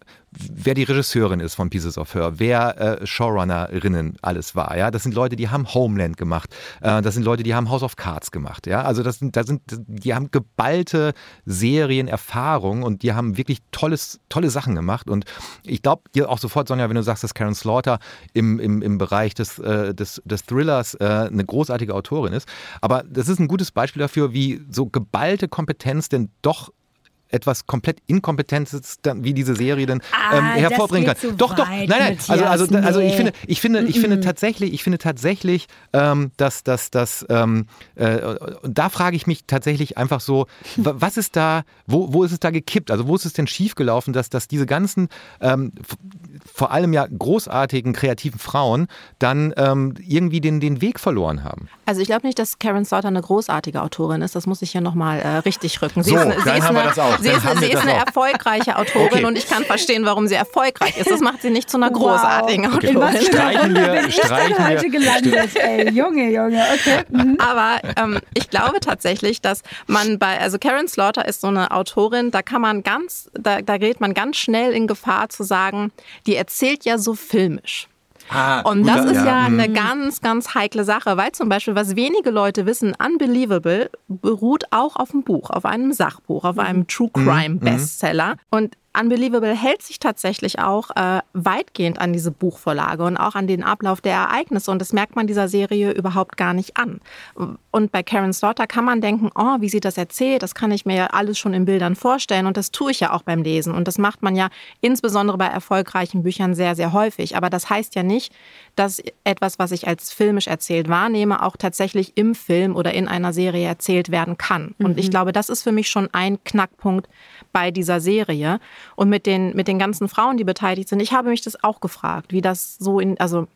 wer die Regisseurin ist von Pieces of Her, wer äh, Showrunnerinnen alles war. Ja, das sind Leute, die haben Homeland gemacht. Äh, das sind Leute, die haben House of Cards gemacht. Ja, also das sind, das sind, die haben geballte Serienerfahrung und die haben wirklich tolles, tolle Sachen gemacht. Und ich glaube dir auch sofort, Sonja, wenn du sagst, dass Karen Slaughter im, im, im Bereich des, äh, des, des Thrillers äh, eine großartige Autorin ist. Aber das ist ein gutes Beispiel dafür, wie so geballte Kompetenz denn doch etwas komplett Inkompetentes wie diese Serie dann ah, ähm, hervorbringen kann. Doch, doch, nein, nein. Also, also, nee. also ich finde, ich finde, ich finde tatsächlich, ich finde tatsächlich, ähm, dass, dass, dass ähm, äh, und da frage ich mich tatsächlich einfach so, was ist da, wo, wo ist es da gekippt? Also wo ist es denn schiefgelaufen, dass, dass diese ganzen ähm, vor allem ja großartigen kreativen Frauen dann ähm, irgendwie den, den Weg verloren haben? Also ich glaube nicht, dass Karen Slaughter eine großartige Autorin ist. Das muss ich hier nochmal äh, richtig rücken. Sie so, ist, eine, dann haben wir das auch. Sie ist, sie ist eine erfolgreiche Autorin okay. und ich kann verstehen, warum sie erfolgreich ist. Das macht sie nicht zu einer großartigen wow. Autorin. Okay. Streichen wir, bin streichen ich wir. heute gelandet, ey. Junge, Junge, okay. Mhm. Aber ähm, ich glaube tatsächlich, dass man bei, also Karen Slaughter ist so eine Autorin, da kann man ganz, da, da gerät man ganz schnell in Gefahr zu sagen, die erzählt ja so filmisch. Ah, und das ist ja, ja eine mhm. ganz, ganz heikle Sache, weil zum Beispiel, was wenige Leute wissen, Unbelievable beruht auch auf einem Buch, auf einem Sachbuch, auf einem True Crime mhm. Bestseller. Und Unbelievable hält sich tatsächlich auch äh, weitgehend an diese Buchvorlage und auch an den Ablauf der Ereignisse. Und das merkt man dieser Serie überhaupt gar nicht an. Und bei Karen Slaughter kann man denken, oh, wie sie das erzählt, das kann ich mir ja alles schon in Bildern vorstellen. Und das tue ich ja auch beim Lesen. Und das macht man ja insbesondere bei erfolgreichen Büchern sehr, sehr häufig. Aber das heißt ja nicht, dass etwas, was ich als filmisch erzählt wahrnehme, auch tatsächlich im Film oder in einer Serie erzählt werden kann. Und mhm. ich glaube, das ist für mich schon ein Knackpunkt bei dieser Serie und mit den, mit den ganzen Frauen, die beteiligt sind. Ich habe mich das auch gefragt, wie das so in, also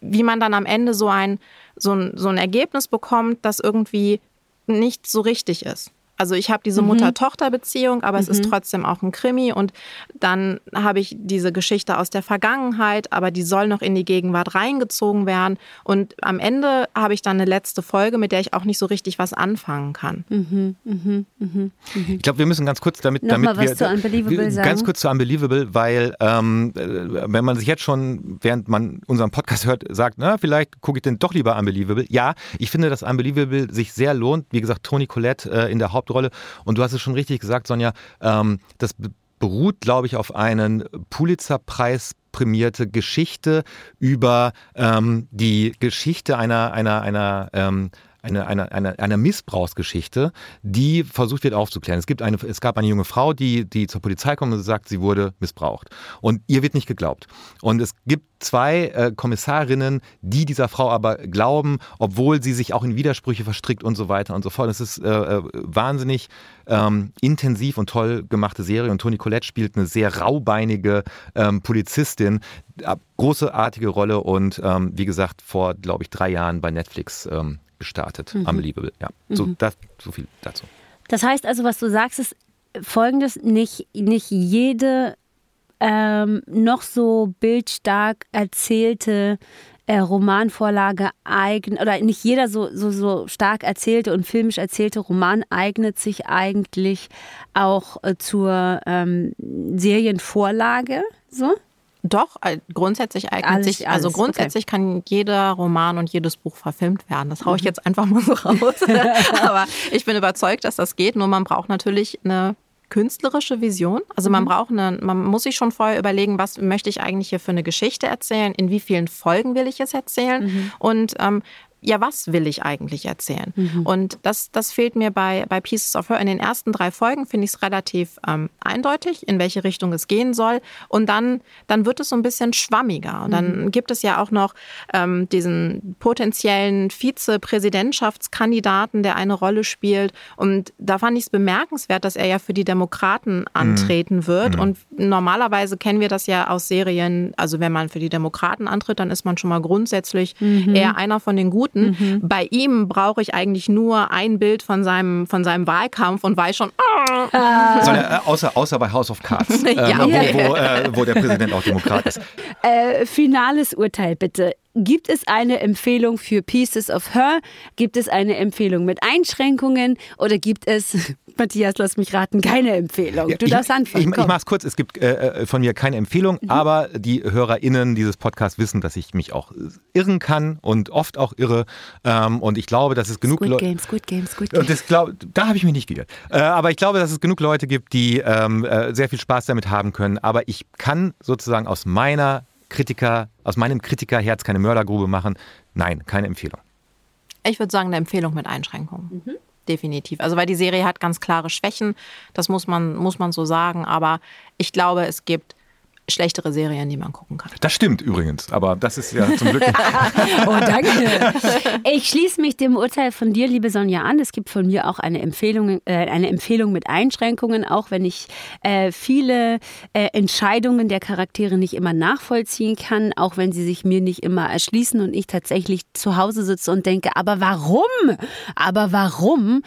wie man dann am Ende so ein, so ein, so ein Ergebnis bekommt, das irgendwie nicht so richtig ist. Also ich habe diese mhm. Mutter-Tochter-Beziehung, aber mhm. es ist mhm. trotzdem auch ein Krimi. Und dann habe ich diese Geschichte aus der Vergangenheit, aber die soll noch in die Gegenwart reingezogen werden. Und am Ende habe ich dann eine letzte Folge, mit der ich auch nicht so richtig was anfangen kann. Mhm. mhm, mhm ich glaube, wir müssen ganz kurz damit, noch damit mal was wir, zu Unbelievable sagen. ganz kurz zu Unbelievable, weil ähm, wenn man sich jetzt schon, während man unseren Podcast hört, sagt, na, vielleicht gucke ich denn doch lieber Unbelievable. Ja, ich finde, dass Unbelievable sich sehr lohnt. Wie gesagt, Toni Collette äh, in der Haupt Hauptrolle. Und du hast es schon richtig gesagt, Sonja, ähm, das beruht, glaube ich, auf einen Pulitzer-Preis prämierte Geschichte über ähm, die Geschichte einer, einer, einer, ähm, eine, eine, eine, Missbrauchsgeschichte, die versucht wird aufzuklären. Es, gibt eine, es gab eine junge Frau, die, die zur Polizei kommt und sagt, sie wurde missbraucht. Und ihr wird nicht geglaubt. Und es gibt zwei äh, Kommissarinnen, die dieser Frau aber glauben, obwohl sie sich auch in Widersprüche verstrickt und so weiter und so fort. Es ist äh, äh wahnsinnig ähm, intensiv und toll gemachte Serie und Toni Collette spielt eine sehr raubeinige ähm, Polizistin. Großartige Rolle und ähm, wie gesagt, vor, glaube ich, drei Jahren bei Netflix ähm, gestartet. Mhm. Unbelievable. Ja, so, mhm. das, so viel dazu. Das heißt also, was du sagst, ist folgendes: nicht, nicht jede ähm, noch so bildstark erzählte äh, Romanvorlage eigen oder nicht jeder so, so, so stark erzählte und filmisch erzählte Roman eignet sich eigentlich auch äh, zur ähm, Serienvorlage. So? Doch, äh, grundsätzlich eignet alles, sich, also grundsätzlich okay. kann jeder Roman und jedes Buch verfilmt werden. Das haue ich mhm. jetzt einfach mal so raus. Aber ich bin überzeugt, dass das geht. Nur man braucht natürlich eine künstlerische Vision. Also man mhm. braucht eine, man muss sich schon vorher überlegen, was möchte ich eigentlich hier für eine Geschichte erzählen, in wie vielen Folgen will ich es erzählen mhm. und ähm, ja, was will ich eigentlich erzählen? Mhm. Und das, das fehlt mir bei, bei Pieces of Her. In den ersten drei Folgen finde ich es relativ ähm, eindeutig, in welche Richtung es gehen soll. Und dann, dann wird es so ein bisschen schwammiger. Und dann mhm. gibt es ja auch noch ähm, diesen potenziellen Vizepräsidentschaftskandidaten, der eine Rolle spielt. Und da fand ich es bemerkenswert, dass er ja für die Demokraten mhm. antreten wird. Mhm. Und normalerweise kennen wir das ja aus Serien. Also wenn man für die Demokraten antritt, dann ist man schon mal grundsätzlich mhm. eher einer von den Guten Minuten. Mhm. Bei ihm brauche ich eigentlich nur ein Bild von seinem, von seinem Wahlkampf und weiß schon, ah. äh, außer, außer bei House of Cards, äh, ja. wo, wo, äh, wo, der Präsident auch Demokrat ist. Äh, finales Urteil bitte. Gibt es eine Empfehlung für Pieces of Her? Gibt es eine Empfehlung mit Einschränkungen? Oder gibt es, Matthias, lass mich raten, keine Empfehlung? Du ich, darfst anfangen. Ich, ich mache es kurz. Es gibt äh, äh, von mir keine Empfehlung, mhm. aber die HörerInnen dieses Podcasts wissen, dass ich mich auch irren kann und oft auch irre. Ähm, und ich glaube, dass es genug Leute. Game, Squid Game, Squid Game. Das glaub, da habe ich mich nicht geirrt. Äh, aber ich glaube, dass es genug Leute gibt, die ähm, äh, sehr viel Spaß damit haben können. Aber ich kann sozusagen aus meiner Kritiker, aus meinem Kritikerherz keine Mördergrube machen. Nein, keine Empfehlung. Ich würde sagen, eine Empfehlung mit Einschränkungen. Mhm. Definitiv. Also weil die Serie hat ganz klare Schwächen, das muss man, muss man so sagen. Aber ich glaube, es gibt schlechtere Serien, die man gucken kann. Das stimmt übrigens, aber das ist ja zum Glück. oh, danke. Ich schließe mich dem Urteil von dir, liebe Sonja, an. Es gibt von mir auch eine Empfehlung, äh, eine Empfehlung mit Einschränkungen, auch wenn ich äh, viele äh, Entscheidungen der Charaktere nicht immer nachvollziehen kann, auch wenn sie sich mir nicht immer erschließen und ich tatsächlich zu Hause sitze und denke, aber warum? Aber warum?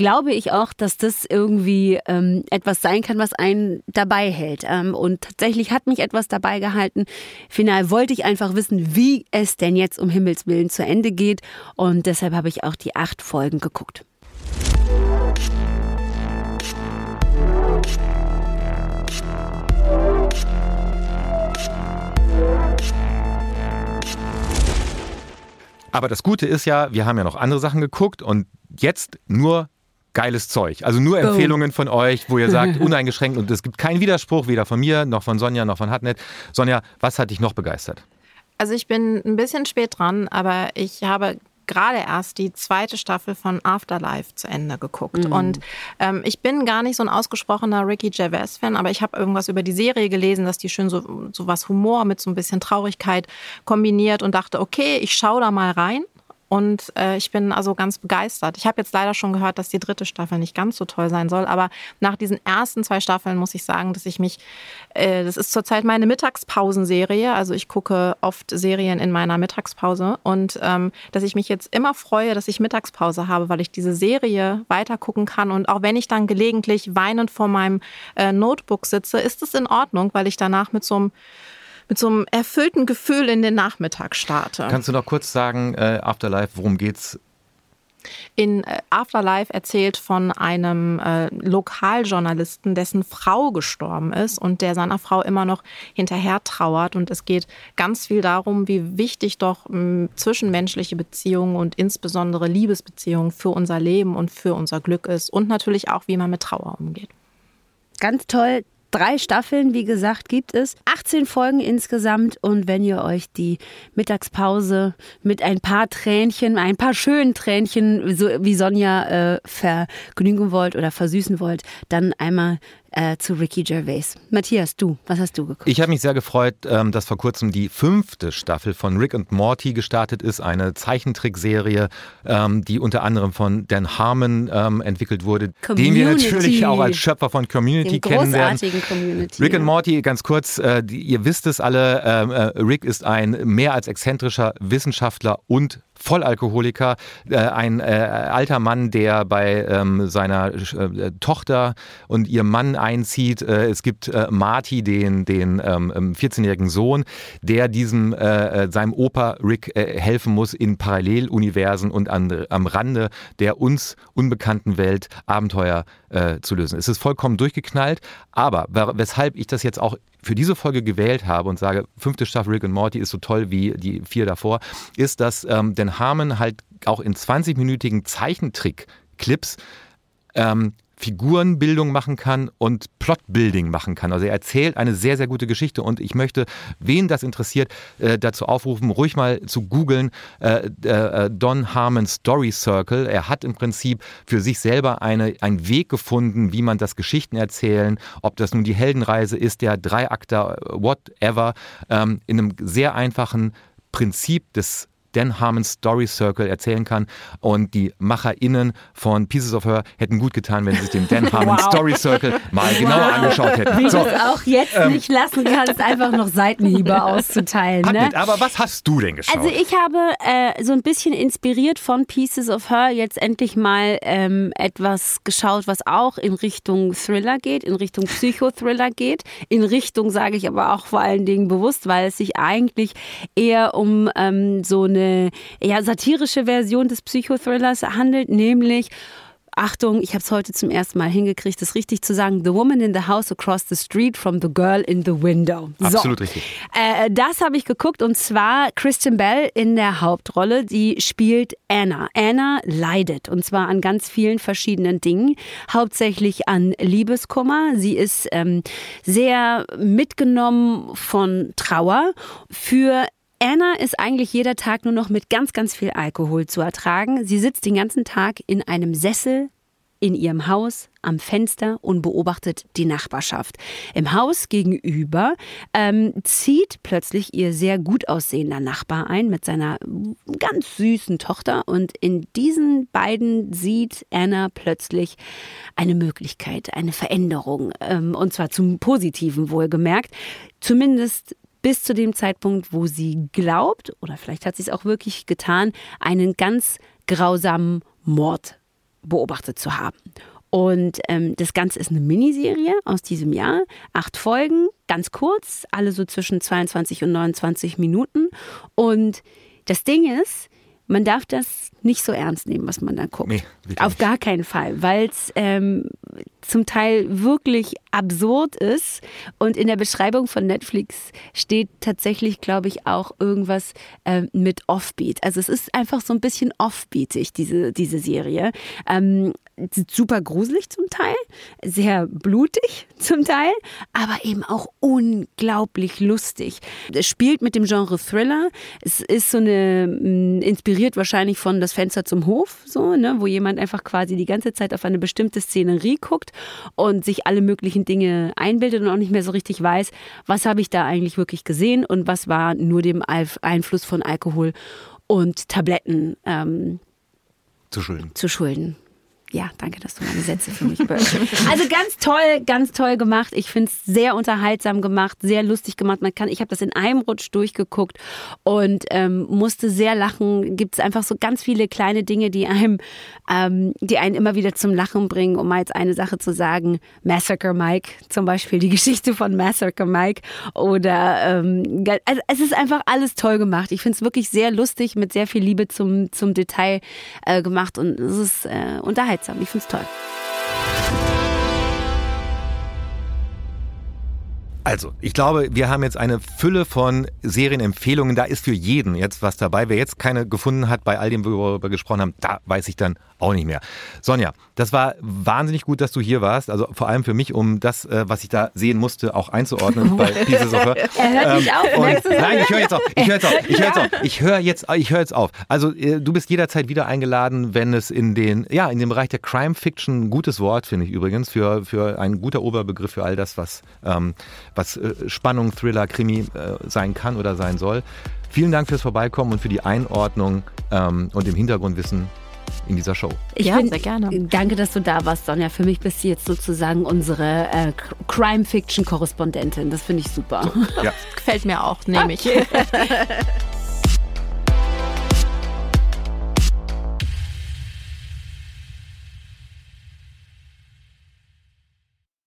Glaube ich auch, dass das irgendwie ähm, etwas sein kann, was einen dabei hält. Ähm, und tatsächlich hat mich etwas dabei gehalten. Final wollte ich einfach wissen, wie es denn jetzt um Himmels Willen zu Ende geht. Und deshalb habe ich auch die acht Folgen geguckt. Aber das Gute ist ja, wir haben ja noch andere Sachen geguckt und jetzt nur geiles Zeug. Also nur Empfehlungen von euch, wo ihr sagt, uneingeschränkt und es gibt keinen Widerspruch, weder von mir, noch von Sonja, noch von Hatnet. Sonja, was hat dich noch begeistert? Also ich bin ein bisschen spät dran, aber ich habe gerade erst die zweite Staffel von Afterlife zu Ende geguckt. Mhm. Und ähm, ich bin gar nicht so ein ausgesprochener Ricky Gervais-Fan, aber ich habe irgendwas über die Serie gelesen, dass die schön so, so was Humor mit so ein bisschen Traurigkeit kombiniert und dachte, okay, ich schaue da mal rein. Und äh, ich bin also ganz begeistert. Ich habe jetzt leider schon gehört, dass die dritte Staffel nicht ganz so toll sein soll. Aber nach diesen ersten zwei Staffeln muss ich sagen, dass ich mich, äh, das ist zurzeit meine Mittagspausenserie. Also ich gucke oft Serien in meiner Mittagspause. Und ähm, dass ich mich jetzt immer freue, dass ich Mittagspause habe, weil ich diese Serie weiter gucken kann. Und auch wenn ich dann gelegentlich weinend vor meinem äh, Notebook sitze, ist es in Ordnung, weil ich danach mit so einem mit so einem erfüllten Gefühl in den Nachmittag starte. Kannst du noch kurz sagen, äh, Afterlife, worum geht's? In äh, Afterlife erzählt von einem äh, Lokaljournalisten, dessen Frau gestorben ist und der seiner Frau immer noch hinterher trauert. Und es geht ganz viel darum, wie wichtig doch mh, zwischenmenschliche Beziehungen und insbesondere Liebesbeziehungen für unser Leben und für unser Glück ist. Und natürlich auch, wie man mit Trauer umgeht. Ganz toll Drei Staffeln, wie gesagt, gibt es. 18 Folgen insgesamt. Und wenn ihr euch die Mittagspause mit ein paar Tränchen, ein paar schönen Tränchen, so wie Sonja, äh, vergnügen wollt oder versüßen wollt, dann einmal äh, zu Ricky Gervais. Matthias, du, was hast du geguckt? Ich habe mich sehr gefreut, ähm, dass vor kurzem die fünfte Staffel von Rick and Morty gestartet ist, eine Zeichentrickserie, ähm, die unter anderem von Dan Harmon ähm, entwickelt wurde, Community. den wir natürlich auch als Schöpfer von Community Den kennen werden. Community. Rick ja. Morty, ganz kurz, äh, die, ihr wisst es alle, ähm, äh, Rick ist ein mehr als exzentrischer Wissenschaftler und Vollalkoholiker, äh, ein äh, alter Mann, der bei ähm, seiner äh, Tochter und ihrem Mann einzieht. Äh, es gibt äh, Marty, den, den ähm, 14-jährigen Sohn, der diesem äh, seinem Opa Rick helfen muss in Paralleluniversen und an, am Rande der uns unbekannten Welt Abenteuer zu lösen. Es ist vollkommen durchgeknallt, aber weshalb ich das jetzt auch für diese Folge gewählt habe und sage, fünfte Staffel Rick and Morty ist so toll wie die vier davor, ist, dass ähm, Dan Harmon halt auch in 20-minütigen Zeichentrick-Clips ähm, Figurenbildung machen kann und Plotbuilding machen kann. Also er erzählt eine sehr, sehr gute Geschichte und ich möchte, wen das interessiert, äh, dazu aufrufen, ruhig mal zu googeln äh, äh, Don Harmon Story Circle. Er hat im Prinzip für sich selber eine, einen Weg gefunden, wie man das Geschichten erzählen, ob das nun die Heldenreise ist, der Dreiakter, whatever, ähm, in einem sehr einfachen Prinzip des Dan Harmon Story Circle erzählen kann. Und die MacherInnen von Pieces of Her hätten gut getan, wenn sie sich den Dan Harmon Wow. Story Circle mal genauer angeschaut Wie hätten. du So, es auch jetzt nicht lassen kannst, einfach noch Seitenhiebe auszuteilen. Ne? Aber was hast du denn geschaut? Also ich habe äh, so ein bisschen inspiriert von Pieces of Her jetzt endlich mal ähm, etwas geschaut, was auch in Richtung Thriller geht, in Richtung Psychothriller geht, in Richtung sage ich aber auch vor allen Dingen bewusst, weil es sich eigentlich eher um ähm, so eine ja, satirische Version des Psychothrillers handelt, nämlich Achtung, ich habe es heute zum ersten Mal hingekriegt, das richtig zu sagen. The woman in the house across the street from the girl in the window. So. Absolut richtig. Äh, das habe ich geguckt und zwar Kristen Bell in der Hauptrolle. Die spielt Anna. Anna leidet und zwar an ganz vielen verschiedenen Dingen, hauptsächlich an Liebeskummer. Sie ist ähm, sehr mitgenommen von Trauer. Für Anna ist eigentlich jeder Tag nur noch mit ganz, ganz viel Alkohol zu ertragen. Sie sitzt den ganzen Tag in einem Sessel in ihrem Haus am Fenster und beobachtet die Nachbarschaft. Im Haus gegenüber ähm, zieht plötzlich ihr sehr gut aussehender Nachbar ein mit seiner ganz süßen Tochter und in diesen beiden sieht Anna plötzlich eine Möglichkeit, eine Veränderung ähm, und zwar zum Positiven wohlgemerkt. Zumindest bis zu dem Zeitpunkt, wo sie glaubt, oder vielleicht hat sie es auch wirklich getan, einen ganz grausamen Mord beobachtet zu haben. Und ähm, das Ganze ist eine Miniserie aus diesem Jahr. Acht Folgen, ganz kurz, alle so zwischen 22 und 29 Minuten. Und das Ding ist, man darf das nicht so ernst nehmen, was man da guckt. Nee, Auf gar keinen Fall, weil es ähm, zum Teil wirklich absurd ist. Und in der Beschreibung von Netflix steht tatsächlich, glaube ich, auch irgendwas ähm, mit Offbeat. Also es ist einfach so ein bisschen offbeatig, diese, diese Serie. Ähm, super gruselig zum Teil, sehr blutig zum Teil, aber eben auch unglaublich lustig. Es spielt mit dem Genre Thriller. Es ist so eine, mh, inspiriert wahrscheinlich von Das Fenster zum Hof, so, ne, wo jemand einfach quasi die ganze Zeit auf eine bestimmte Szenerie guckt und sich alle möglichen Dinge einbildet und auch nicht mehr so richtig weiß, was habe ich da eigentlich wirklich gesehen und was war nur dem Einf- Einfluss von Alkohol und Tabletten ähm, Zu schulden. zu schulden. Ja, danke, dass du meine Sätze für mich übersetzt. Also ganz toll, ganz toll gemacht. Ich finde es sehr unterhaltsam gemacht, sehr lustig gemacht. Man kann, ich habe das in einem Rutsch durchgeguckt und ähm, musste sehr lachen. Gibt es einfach so ganz viele kleine Dinge, die einem, ähm, die einen immer wieder zum Lachen bringen. Um mal jetzt eine Sache zu sagen: Massacre Mike, zum Beispiel die Geschichte von Massacre Mike oder ähm, also es ist einfach alles toll gemacht. Ich finde es wirklich sehr lustig mit sehr viel Liebe zum zum Detail äh, gemacht und es ist äh, unterhaltsam. Ich finde es toll. Also, ich glaube, wir haben jetzt eine Fülle von Serienempfehlungen. Da ist für jeden jetzt was dabei. Wer jetzt keine gefunden hat bei all dem, worüber wir gesprochen haben, da weiß ich dann auch nicht mehr. Sonja, das war wahnsinnig gut, dass du hier warst. Also vor allem für mich, um das, äh, was ich da sehen musste, auch einzuordnen bei dieser Sache. Er hört nicht auf, und, nein, ich höre jetzt auf. Ich höre jetzt auf. Ich höre jetzt auf. Ich höre jetzt, ich höre jetzt auf. Also äh, du bist jederzeit wieder eingeladen, wenn es in den, ja, in dem Bereich der Crime Fiction, gutes Wort finde ich übrigens für für ein guter Oberbegriff für all das, was ähm, was äh, Spannung, Thriller, Krimi äh, sein kann oder sein soll. Vielen Dank fürs Vorbeikommen und für die Einordnung ähm, und dem Hintergrundwissen in dieser Show. Ich Ja, bin, sehr gerne. Danke, dass du da warst, Sonja. Für mich bist du jetzt sozusagen unsere äh, Crime-Fiction-Korrespondentin. Das finde ich super. Ja. Gefällt mir auch, nehme ich.